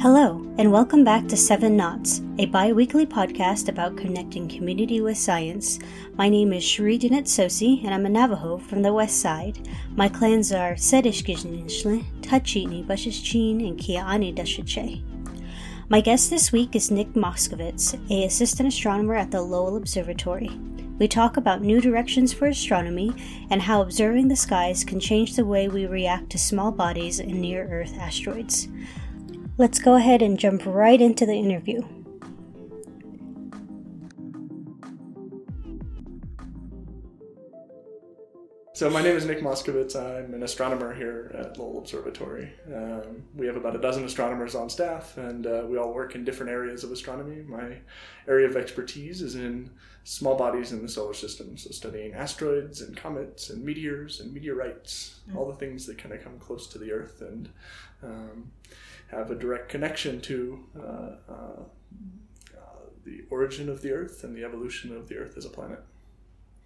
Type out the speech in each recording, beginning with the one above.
Hello, and welcome back to Seven Knots, a bi weekly podcast about connecting community with science. My name is Shri Janet Sosi, and I'm a Navajo from the west side. My clans are Sedishkijnishle, Tachini, Bashishchin, and Kiaani Dashiche. My guest this week is Nick Moskovitz, a assistant astronomer at the Lowell Observatory. We talk about new directions for astronomy and how observing the skies can change the way we react to small bodies and near Earth asteroids. Let's go ahead and jump right into the interview. So my name is Nick Moskovitz. I'm an astronomer here at Lowell Observatory. Um, we have about a dozen astronomers on staff, and uh, we all work in different areas of astronomy. My area of expertise is in small bodies in the solar system, so studying asteroids and comets and meteors and meteorites, all the things that kind of come close to the Earth and um, have a direct connection to uh, uh, uh, the origin of the Earth and the evolution of the Earth as a planet.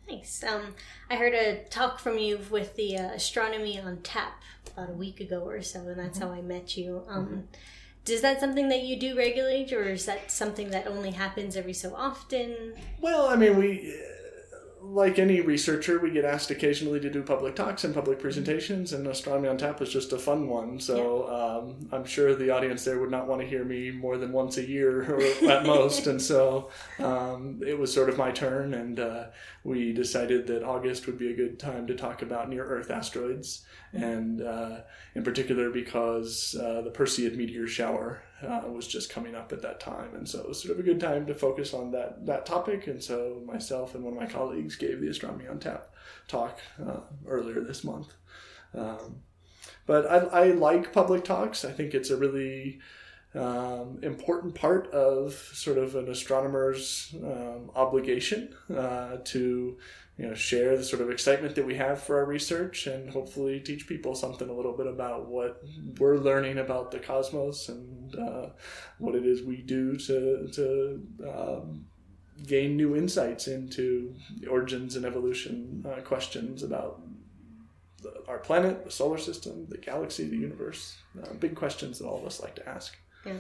Nice. Um, I heard a talk from you with the uh, astronomy on tap about a week ago or so, and that's mm-hmm. how I met you. Um, mm-hmm. Is that something that you do regularly, or is that something that only happens every so often? Well, I mean, we like any researcher, we get asked occasionally to do public talks and public presentations, and Astronomy on Tap is just a fun one. So um, I'm sure the audience there would not want to hear me more than once a year or at most. And so um, it was sort of my turn, and uh, we decided that August would be a good time to talk about near Earth asteroids, mm-hmm. and uh, in particular because uh, the Perseid meteor shower uh, was just coming up at that time, and so it was sort of a good time to focus on that that topic. And so myself and one of my colleagues gave the Astronomy on Tap talk uh, earlier this month. Um, but I, I like public talks. I think it's a really um, important part of sort of an astronomer's um, obligation uh, to you know share the sort of excitement that we have for our research and hopefully teach people something a little bit about what we're learning about the cosmos and uh, what it is we do to to um, gain new insights into origins and evolution uh, questions about the, our planet, the solar system, the galaxy, the universe. Uh, big questions that all of us like to ask. Yeah.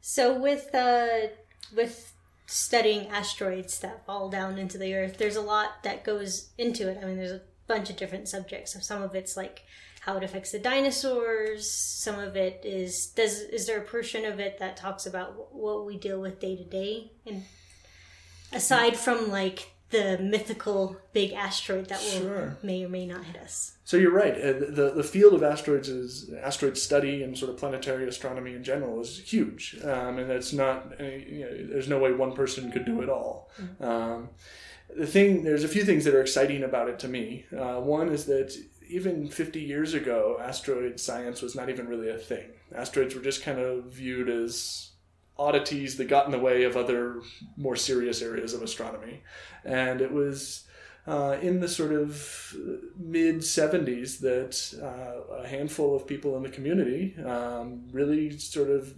So with uh, with studying asteroids that fall down into the earth, there's a lot that goes into it. I mean, there's a bunch of different subjects. So some of it's like how it affects the dinosaurs. Some of it is does is there a portion of it that talks about what we deal with day to day, and aside from like the mythical big asteroid that will sure. may or may not hit us. So you're right. Uh, the the field of asteroids is asteroid study and sort of planetary astronomy in general is huge, um, and it's not. You know, there's no way one person could do it all. Mm-hmm. Um, the thing there's a few things that are exciting about it to me. Uh, one is that even 50 years ago, asteroid science was not even really a thing. Asteroids were just kind of viewed as oddities that got in the way of other more serious areas of astronomy. And it was uh, in the sort of mid 70s that uh, a handful of people in the community um, really sort of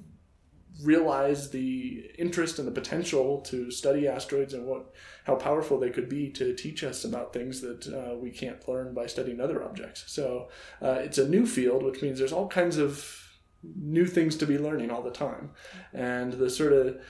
realized the interest and the potential to study asteroids and what how powerful they could be to teach us about things that uh, we can't learn by studying other objects. So uh, it's a new field, which means there's all kinds of new things to be learning all the time. And the sort of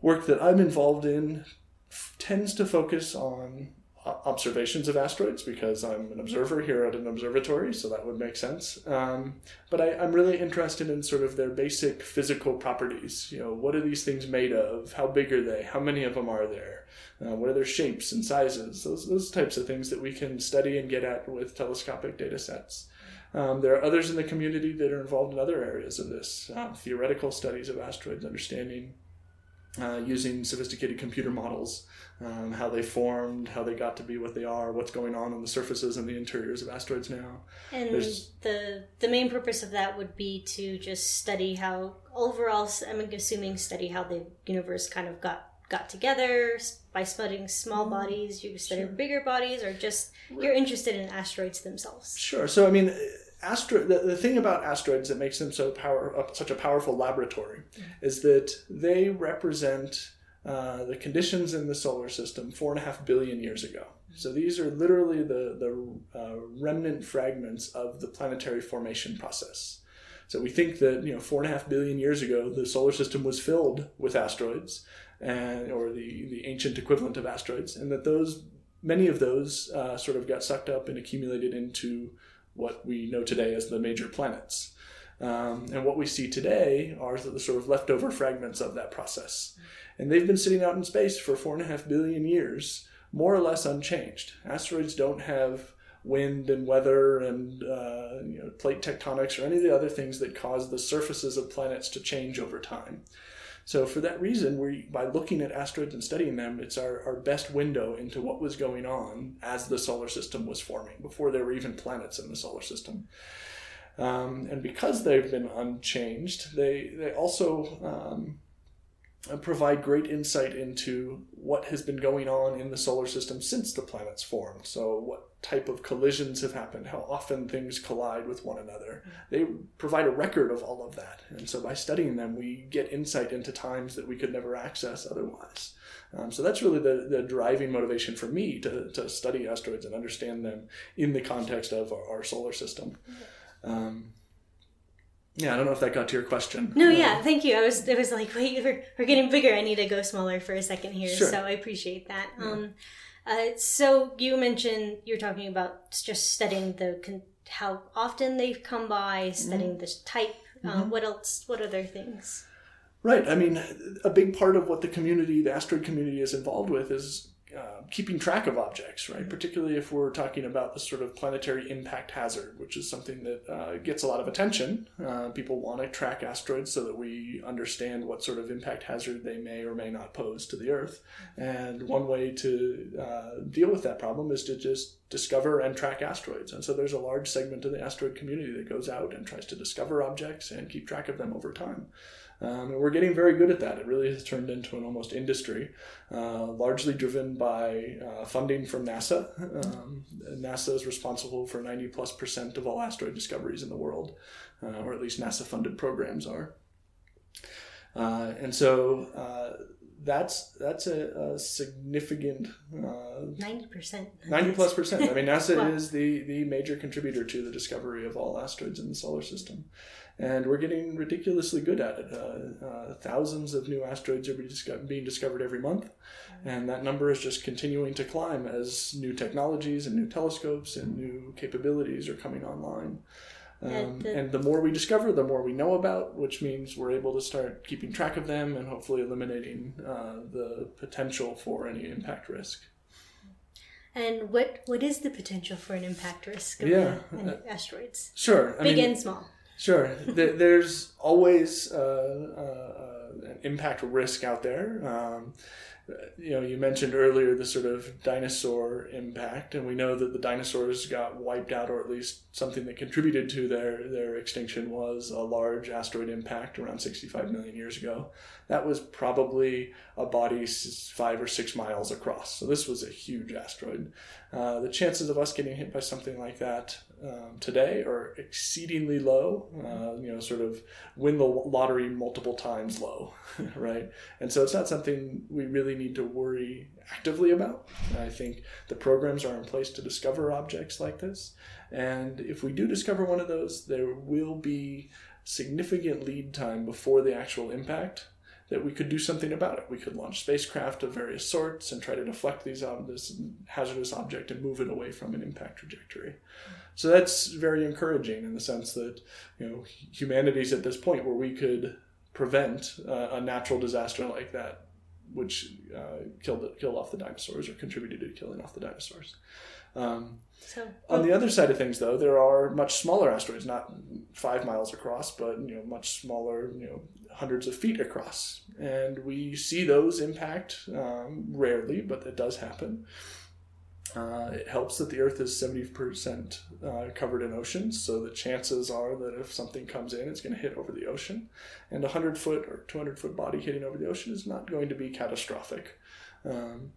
work that I'm involved in f- tends to focus on observations of asteroids because I'm an observer here at an observatory, so that would make sense. Um, but I, am really interested in sort of their basic physical properties. You know, what are these things made of? How big are they? How many of them are there? Uh, what are their shapes and sizes? Those, those types of things that we can study and get at with telescopic data sets. Um, there are others in the community that are involved in other areas of this uh, theoretical studies of asteroids, understanding uh, using sophisticated computer models, um, how they formed, how they got to be what they are, what's going on on the surfaces and the interiors of asteroids now. And There's, the the main purpose of that would be to just study how overall, I'm assuming, study how the universe kind of got got together by studying small mm-hmm. bodies. You study sure. bigger bodies, or just you're interested in asteroids themselves. Sure. So I mean astro the, the thing about asteroids that makes them so power uh, such a powerful laboratory is that they represent uh, the conditions in the solar system four and a half billion years ago. So these are literally the the uh, remnant fragments of the planetary formation process. So we think that you know four and a half billion years ago, the solar system was filled with asteroids, and or the the ancient equivalent of asteroids, and that those many of those uh, sort of got sucked up and accumulated into what we know today as the major planets. Um, and what we see today are the sort of leftover fragments of that process. And they've been sitting out in space for four and a half billion years, more or less unchanged. Asteroids don't have wind and weather and uh, you know, plate tectonics or any of the other things that cause the surfaces of planets to change over time. So for that reason, we by looking at asteroids and studying them, it's our, our best window into what was going on as the solar system was forming, before there were even planets in the solar system. Um, and because they've been unchanged, they they also um, provide great insight into what has been going on in the solar system since the planets formed. So, what type of collisions have happened, how often things collide with one another. They provide a record of all of that. And so, by studying them, we get insight into times that we could never access otherwise. Um, so, that's really the, the driving motivation for me to, to study asteroids and understand them in the context of our, our solar system. Um, yeah, I don't know if that got to your question. No, yeah, thank you. I was, it was like, wait, we're, we're getting bigger. I need to go smaller for a second here. Sure. So I appreciate that. Yeah. Um, uh, so you mentioned you're talking about just studying the how often they've come by, studying mm-hmm. the type. Uh, mm-hmm. What else? What other things? Right. I mean, a big part of what the community, the asteroid community, is involved with is uh, keeping track of objects, right? Particularly if we're talking about the sort of planetary impact hazard, which is something that uh, gets a lot of attention. Uh, people want to track asteroids so that we understand what sort of impact hazard they may or may not pose to the Earth. And one way to uh, deal with that problem is to just discover and track asteroids. And so there's a large segment of the asteroid community that goes out and tries to discover objects and keep track of them over time. Um, and we're getting very good at that. It really has turned into an almost industry, uh, largely driven by uh, funding from NASA. Um, NASA is responsible for 90 plus percent of all asteroid discoveries in the world, uh, or at least NASA funded programs are. Uh, and so uh, that's that's a, a significant uh, ninety percent. Ninety plus percent. I mean, NASA wow. is the the major contributor to the discovery of all asteroids in the solar system and we're getting ridiculously good at it. Uh, uh, thousands of new asteroids are being discovered every month, and that number is just continuing to climb as new technologies and new telescopes and new capabilities are coming online. Um, the, and the more we discover, the more we know about, which means we're able to start keeping track of them and hopefully eliminating uh, the potential for any impact risk. And what what is the potential for an impact risk of yeah, the, uh, asteroids? Sure, I big mean, and small. Sure. There's always uh, uh, an impact risk out there. Um, you know, you mentioned earlier the sort of dinosaur impact, and we know that the dinosaurs got wiped out, or at least something that contributed to their, their extinction was a large asteroid impact around 65 million years ago. That was probably a body five or six miles across. So this was a huge asteroid. Uh, the chances of us getting hit by something like that um, today are exceedingly low. Uh, you know, sort of win the lottery multiple times low, right? And so it's not something we really need to worry actively about. I think the programs are in place to discover objects like this, and if we do discover one of those, there will be significant lead time before the actual impact that we could do something about it. We could launch spacecraft of various sorts and try to deflect these ob- this hazardous object and move it away from an impact trajectory. So that's very encouraging in the sense that you know humanity's at this point where we could prevent uh, a natural disaster like that, which uh, killed killed off the dinosaurs or contributed to killing off the dinosaurs. Um, so, on the other side of things, though, there are much smaller asteroids, not five miles across, but you know, much smaller, you know, hundreds of feet across, and we see those impact um, rarely, but it does happen. Uh, it helps that the Earth is 70% uh, covered in oceans, so the chances are that if something comes in, it's going to hit over the ocean. And a 100 foot or 200 foot body hitting over the ocean is not going to be catastrophic. Um,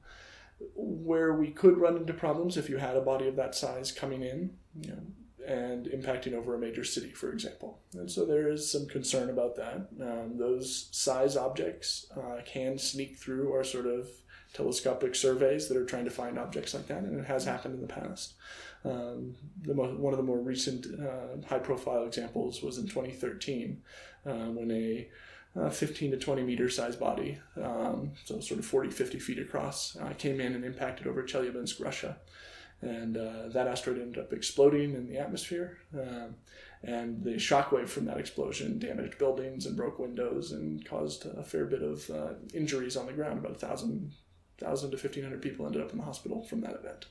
where we could run into problems if you had a body of that size coming in, you know, and impacting over a major city, for example. And so there is some concern about that. Um, those size objects uh, can sneak through our sort of telescopic surveys that are trying to find objects like that, and it has happened in the past. Um, the mo- one of the more recent uh, high profile examples was in 2013 uh, when a uh, 15 to 20 meter size body, um, so sort of 40, 50 feet across, uh, came in and impacted over Chelyabinsk, Russia. And uh, that asteroid ended up exploding in the atmosphere. Um, and the shockwave from that explosion damaged buildings and broke windows and caused a fair bit of uh, injuries on the ground. About a 1,000 1,000 to 1,500 people ended up in the hospital from that event.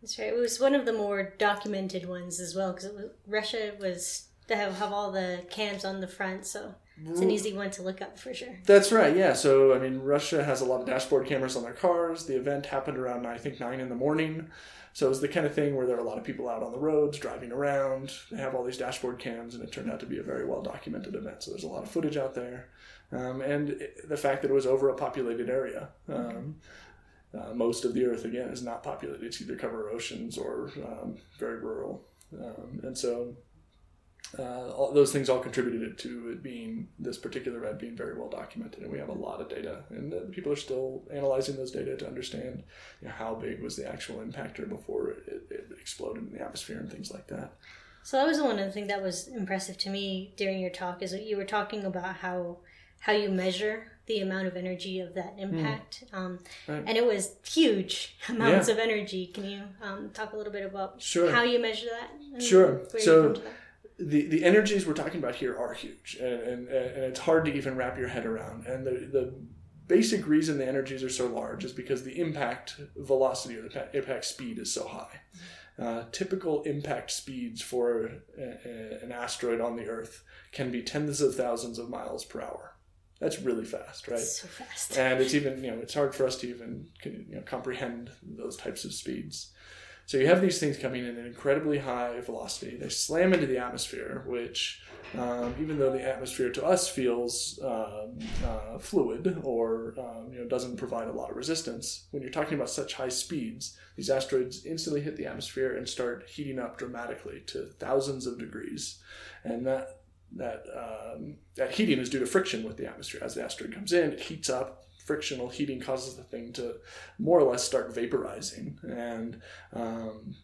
That's right. It was one of the more documented ones as well because Russia was to have, have all the cams on the front, so it's an easy one to look up for sure. That's right. Yeah. So I mean, Russia has a lot of dashboard cameras on their cars. The event happened around I think nine in the morning. So it was the kind of thing where there are a lot of people out on the roads driving around. They have all these dashboard cams, and it turned out to be a very well documented event. So there's a lot of footage out there, um, and the fact that it was over a populated area. Um, uh, most of the Earth again is not populated; it's either cover oceans or um, very rural, um, and so uh, all, those things all contributed to it being this particular event being very well documented, and we have a lot of data, and uh, people are still analyzing those data to understand you know, how big was the actual impactor before it, it, exploded in the atmosphere and things like that. So that was the one of the things that was impressive to me during your talk is that you were talking about how how you measure the amount of energy of that hmm. impact. Mm. Um, right. And it was huge amounts yeah. of energy. Can you um, talk a little bit about sure. how you measure that? Sure. So the, the energies we're talking about here are huge, and, and, and it's hard to even wrap your head around. And the, the basic reason the energies are so large is because the impact velocity or the impact speed is so high. Uh, typical impact speeds for a, a, an asteroid on the Earth can be tens of thousands of miles per hour. That's really fast, right? So fast. And it's even, you know, it's hard for us to even you know, comprehend those types of speeds. So you have these things coming in at incredibly high velocity. They slam into the atmosphere, which, um, even though the atmosphere to us feels um, uh, fluid or um, you know doesn't provide a lot of resistance, when you're talking about such high speeds, these asteroids instantly hit the atmosphere and start heating up dramatically to thousands of degrees, and that that um, that heating is due to friction with the atmosphere. As the asteroid comes in, it heats up, frictional heating causes the thing to more or less start vaporizing, and um,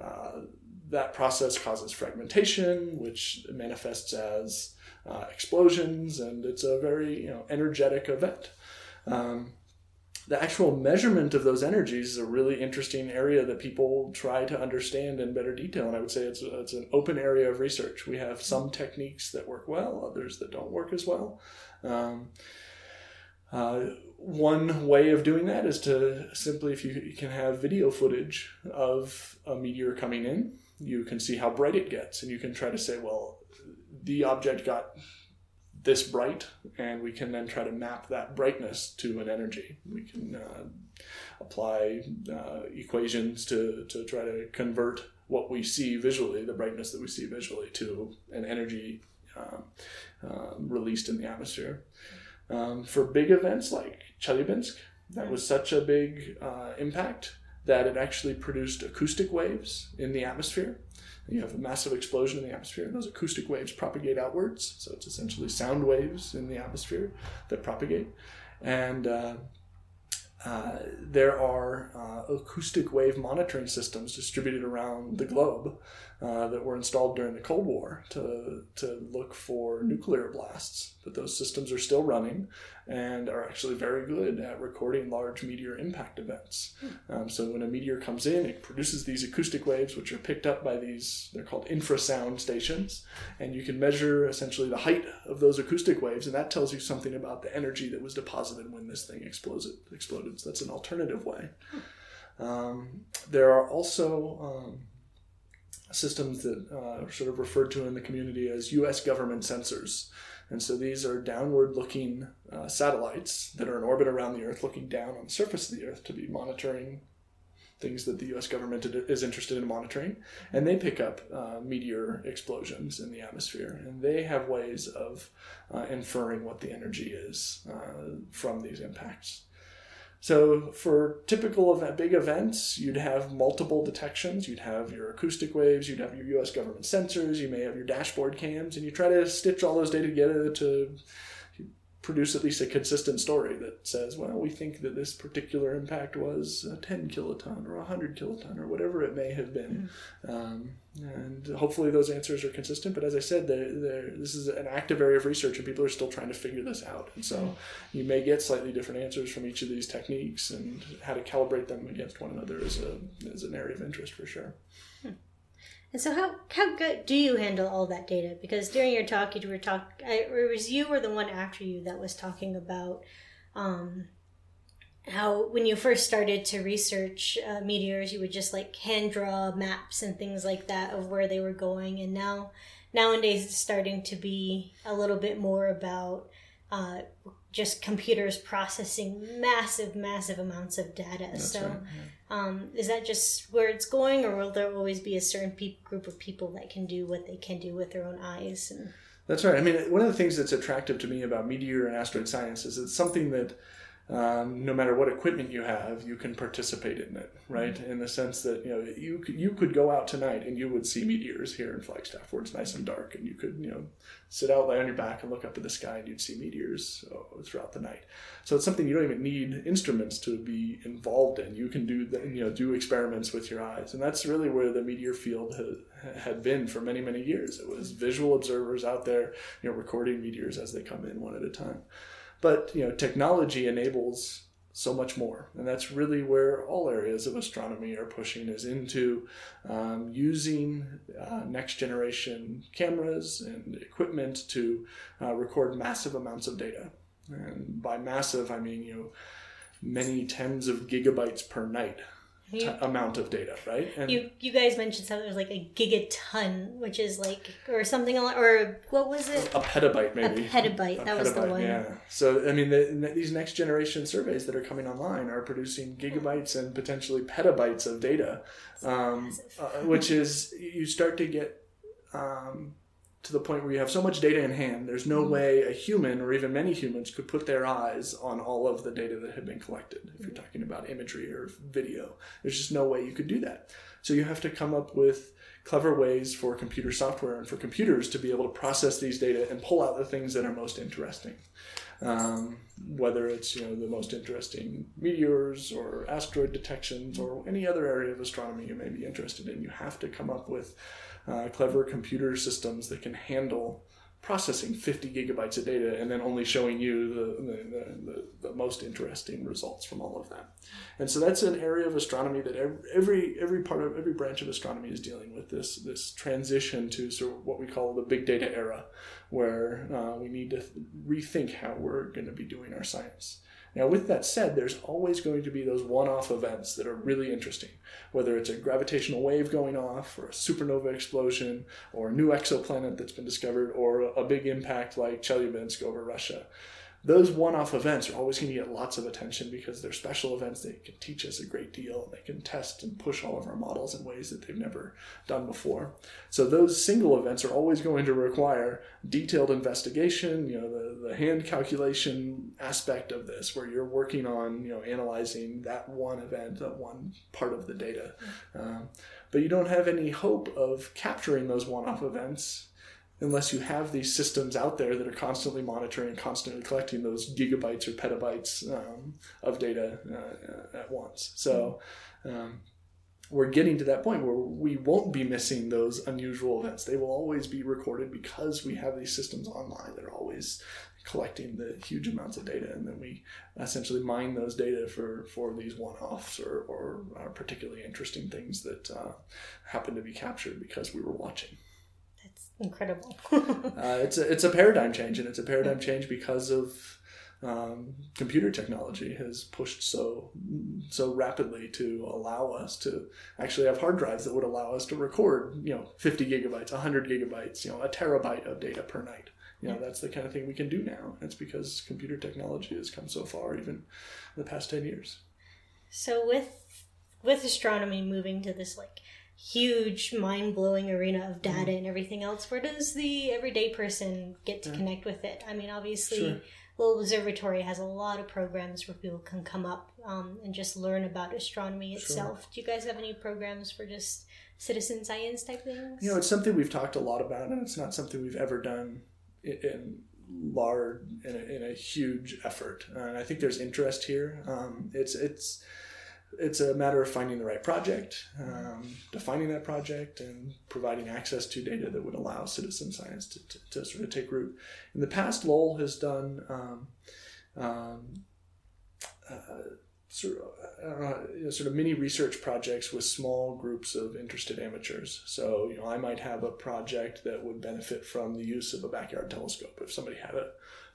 uh, that process causes fragmentation, which manifests as uh, explosions, and it's a very you know energetic event. Um, the actual measurement of those energies is a really interesting area that people try to understand in better detail. And I would say it's, it's an open area of research. We have some techniques that work well, others that don't work as well. Um, uh, one way of doing that is to simply, if you, you can have video footage of a meteor coming in, you can see how bright it gets, and you can try to say, well, the object got this bright, and we can then try to map that brightness to an energy. We can uh, apply uh, equations to, to try to convert what we see visually, the brightness that we see visually, to an energy um, um, released in the atmosphere. Um, for big events like Chelyabinsk, that was such a big uh, impact that it actually produced acoustic waves in the atmosphere. You have a massive explosion in the atmosphere, and those acoustic waves propagate outwards. So it's essentially sound waves in the atmosphere that propagate. And uh, uh, there are uh, acoustic wave monitoring systems distributed around the globe uh, that were installed during the Cold War to, to look for nuclear blasts. But those systems are still running and are actually very good at recording large meteor impact events. Um, so when a meteor comes in, it produces these acoustic waves, which are picked up by these, they're called infrasound stations. And you can measure essentially the height of those acoustic waves, and that tells you something about the energy that was deposited when this thing exploded. exploded. So that's an alternative way. Um, there are also um, systems that uh, are sort of referred to in the community as U.S. government sensors. And so these are downward looking uh, satellites that are in orbit around the Earth, looking down on the surface of the Earth to be monitoring things that the US government is interested in monitoring. And they pick up uh, meteor explosions in the atmosphere. And they have ways of uh, inferring what the energy is uh, from these impacts. So for typical event, big events, you'd have multiple detections. You'd have your acoustic waves, you'd have your U.S. government sensors, you may have your dashboard cams, and you try to stitch all those data together to produce at least a consistent story that says, well, we think that this particular impact was a 10 kiloton or a 100 kiloton or whatever it may have been. Mm-hmm. Um, and hopefully those answers are consistent. But as I said, they're, they're, this is an active area of research and people are still trying to figure this out. And so mm-hmm. you may get slightly different answers from each of these techniques and how to calibrate them against one another is, a, is an area of interest for sure. And so, how how good do you handle all that data? Because during your talk, you were talk, it was you or the one after you that was talking about um, how when you first started to research uh, meteors, you would just like hand draw maps and things like that of where they were going, and now nowadays it's starting to be a little bit more about uh, just computers processing massive, massive amounts of data. That's so, right, yeah. um, is that just where it's going, or will there always be a certain pe- group of people that can do what they can do with their own eyes? And that's right. I mean, one of the things that's attractive to me about meteor and asteroid science is it's something that um, no matter what equipment you have, you can participate in it, right? Mm-hmm. In the sense that you know you could, you could go out tonight and you would see meteors here in Flagstaff, where it's nice and dark, and you could you know sit out, lay on your back, and look up at the sky, and you'd see meteors uh, throughout the night. So it's something you don't even need instruments to be involved in. You can do the, you know do experiments with your eyes, and that's really where the meteor field had, had been for many many years. It was visual observers out there, you know, recording meteors as they come in one at a time. But you know, technology enables so much more, and that's really where all areas of astronomy are pushing is into um, using uh, next generation cameras and equipment to uh, record massive amounts of data. And by massive, I mean you know many tens of gigabytes per night t- amount of data, right? And you you guys mentioned something was like a gigaton, which is like or something or what was it? A petabyte, maybe. A petabyte. A that petabyte, was the one. Yeah. So I mean, the, these next generation surveys that are coming online are producing gigabytes and potentially petabytes of data, um, uh, which is you start to get. Um, to the point where you have so much data in hand, there's no mm-hmm. way a human or even many humans could put their eyes on all of the data that had been collected. If you're talking about imagery or video, there's just no way you could do that. So you have to come up with clever ways for computer software and for computers to be able to process these data and pull out the things that are most interesting. Um, whether it's you know the most interesting meteors or asteroid detections or any other area of astronomy you may be interested in, you have to come up with uh, clever computer systems that can handle processing 50 gigabytes of data and then only showing you the, the, the, the, most interesting results from all of that. And so that's an area of astronomy that every every part of every branch of astronomy is dealing with this this transition to sort of what we call the big data era, where uh, we need to rethink how we're going to be doing our science. Now, with that said, there's always going to be those one off events that are really interesting, whether it's a gravitational wave going off, or a supernova explosion, or a new exoplanet that's been discovered, or a big impact like Chelyabinsk over Russia those one-off events are always going to get lots of attention because they're special events. They can teach us a great deal. They can test and push all of our models in ways that they've never done before. So those single events are always going to require detailed investigation. You know, the, the hand calculation aspect of this, where you're working on you know analyzing that one event, that one part of the data. Um, but you don't have any hope of capturing those one-off events unless you have these systems out there that are constantly monitoring and constantly collecting those gigabytes or petabytes um, of data uh, at once. So um, we're getting to that point where we won't be missing those unusual events. They will always be recorded because we have these systems online that are always collecting the huge amounts of data and then we essentially mine those data for for these one-offs or, or uh, particularly interesting things that uh, happen to be captured because we were watching incredible. uh, it's a it's a paradigm change, and it's a paradigm change because of um, computer technology has pushed so so rapidly to allow us to actually have hard drives that would allow us to record you know 50 gigabytes 100 gigabytes you know a terabyte of data per night. You know that's the kind of thing we can do now. It's because computer technology has come so far even in the past 10 years. So with with astronomy moving to this like huge mind blowing arena of data mm. and everything else, where does the everyday person get to yeah. connect with it? I mean, obviously, sure. Lowell Observatory has a lot of programs where people can come up um, and just learn about astronomy itself. Sure. Do you guys have any programs for just citizen science type things? You know, it's something we've talked a lot about, and it's not something we've ever done in, in large in a, in a, huge effort. And I think there's interest here. Um, it's it's it's a matter of finding the right project, um, defining that project, and providing access to data that would allow citizen science to, to, to sort of take root. In the past, Lowell has done um, um, uh, sort of, know, you know, sort of mini research projects with small groups of interested amateurs. So, you know, I might have a project that would benefit from the use of a backyard telescope. If somebody had a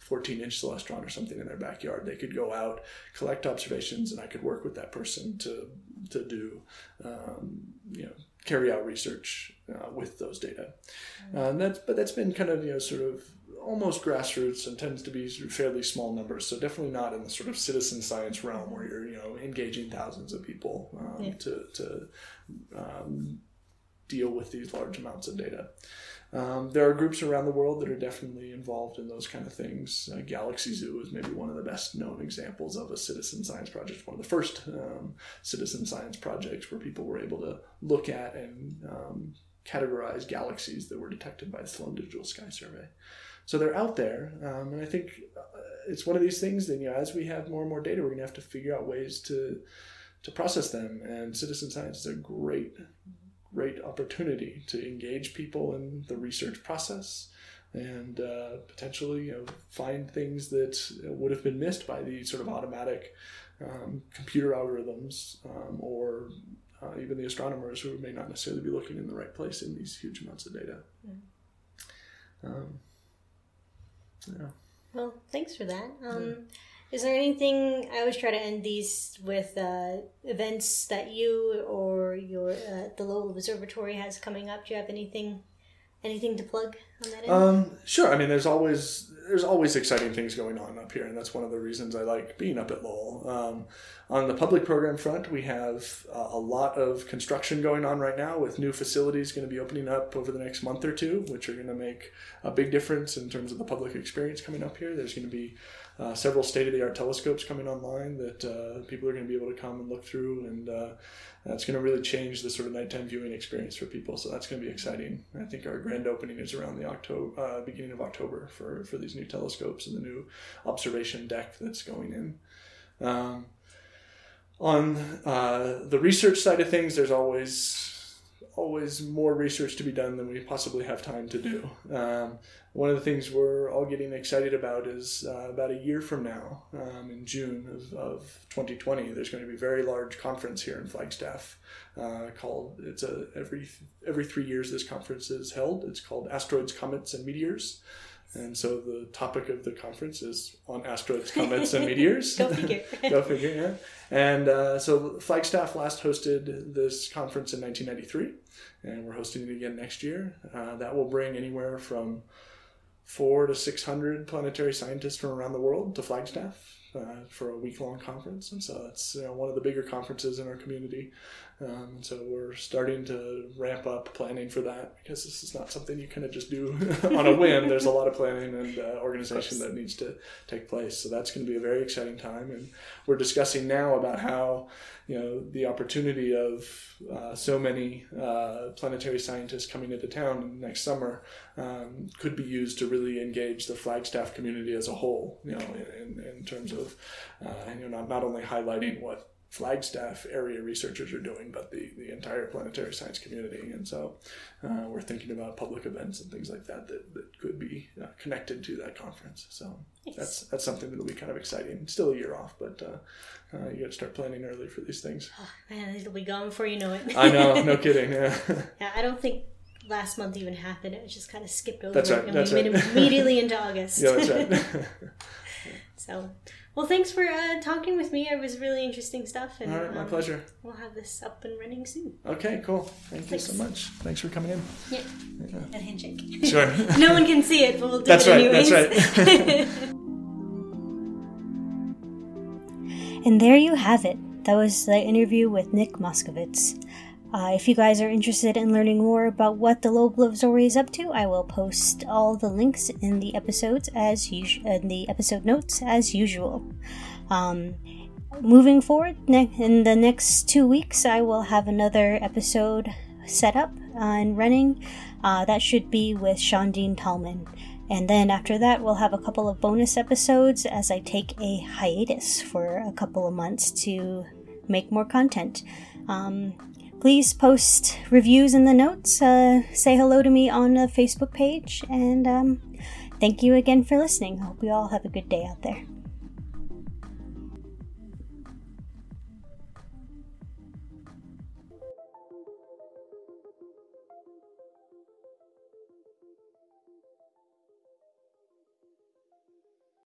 14 inch celestron or something in their backyard, they could go out, collect observations, and I could work with that person to to do, um, you know, carry out research uh, with those data. Uh, and that's but that's been kind of you know sort of almost grassroots and tends to be fairly small numbers. So definitely not in the sort of citizen science realm where you're you know engaging thousands of people um, yeah. to to um, deal with these large amounts of data. Um, there are groups around the world that are definitely involved in those kind of things. Uh, Galaxy Zoo is maybe one of the best known examples of a citizen science project, one of the first um, citizen science projects where people were able to look at and um, categorize galaxies that were detected by the Sloan Digital Sky Survey. So they're out there, um, and I think uh, it's one of these things that you know, as we have more and more data, we're going to have to figure out ways to to process them. And citizen science is a great, great opportunity to engage people in the research process and uh, potentially you know, find things that would have been missed by the sort of automatic um, computer algorithms um, or uh, even the astronomers who may not necessarily be looking in the right place in these huge amounts of data. Mm. Um, yeah. Well, thanks for that. Um, yeah. Is there anything I always try to end these with uh, events that you or your uh, the Lowell Observatory has coming up? Do you have anything anything to plug on that end? Um, sure. I mean, there's always there's always exciting things going on up here, and that's one of the reasons I like being up at Lowell. Um, on the public program front, we have uh, a lot of construction going on right now with new facilities going to be opening up over the next month or two, which are going to make a big difference in terms of the public experience coming up here. There's going to be uh, several state of the art telescopes coming online that uh, people are going to be able to come and look through, and uh, that's going to really change the sort of nighttime viewing experience for people. So that's going to be exciting. I think our grand opening is around the October, uh, beginning of October for, for these new telescopes and the new observation deck that's going in. Um, on uh, the research side of things, there's always always more research to be done than we possibly have time to do. Um, one of the things we're all getting excited about is uh, about a year from now, um, in June of, of 2020, there's going to be a very large conference here in Flagstaff uh, called it's a every every three years this conference is held. It's called Asteroids, Comets, and Meteors. And so the topic of the conference is on asteroids, comets, and meteors. Go figure. Go figure, yeah. And uh, so Flagstaff last hosted this conference in 1993, and we're hosting it again next year. Uh, that will bring anywhere from four to 600 planetary scientists from around the world to Flagstaff uh, for a week long conference. And so it's you know, one of the bigger conferences in our community. Um, so we're starting to ramp up planning for that because this is not something you kind of just do on a whim. There's a lot of planning and uh, organization that needs to take place. So that's going to be a very exciting time. And we're discussing now about how, you know, the opportunity of uh, so many uh, planetary scientists coming into town next summer um, could be used to really engage the Flagstaff community as a whole, you know, in, in terms of, uh, you know, not, not only highlighting what Flagstaff area researchers are doing, but the, the entire planetary science community. And so uh, we're thinking about public events and things like that that, that could be uh, connected to that conference. So nice. that's that's something that'll be kind of exciting. Still a year off, but uh, uh you got to start planning early for these things. Oh, man, it'll be gone before you know it. I know, no kidding. Yeah. yeah, I don't think last month even happened. It just kind of skipped over. That's right. And that's we right. made it immediately into August. yeah, that's right. so well, thanks for uh, talking with me. It was really interesting stuff. And, All right, my um, pleasure. We'll have this up and running soon. Okay, cool. Thank thanks. you so much. Thanks for coming in. Yeah. yeah. A handshake. Sure. no one can see it, but we'll do that's it right, anyways. That's right. and there you have it. That was the interview with Nick Moskovitz. Uh, if you guys are interested in learning more about what the Lowell Observatory is up to, I will post all the links in the episodes as usual, in the episode notes as usual. Um, moving forward, ne- in the next two weeks, I will have another episode set up and running. Uh, that should be with Shondine Tallman. And then after that, we'll have a couple of bonus episodes as I take a hiatus for a couple of months to make more content. Um, please post reviews in the notes. Uh, say hello to me on the Facebook page. And um, thank you again for listening. Hope you all have a good day out there.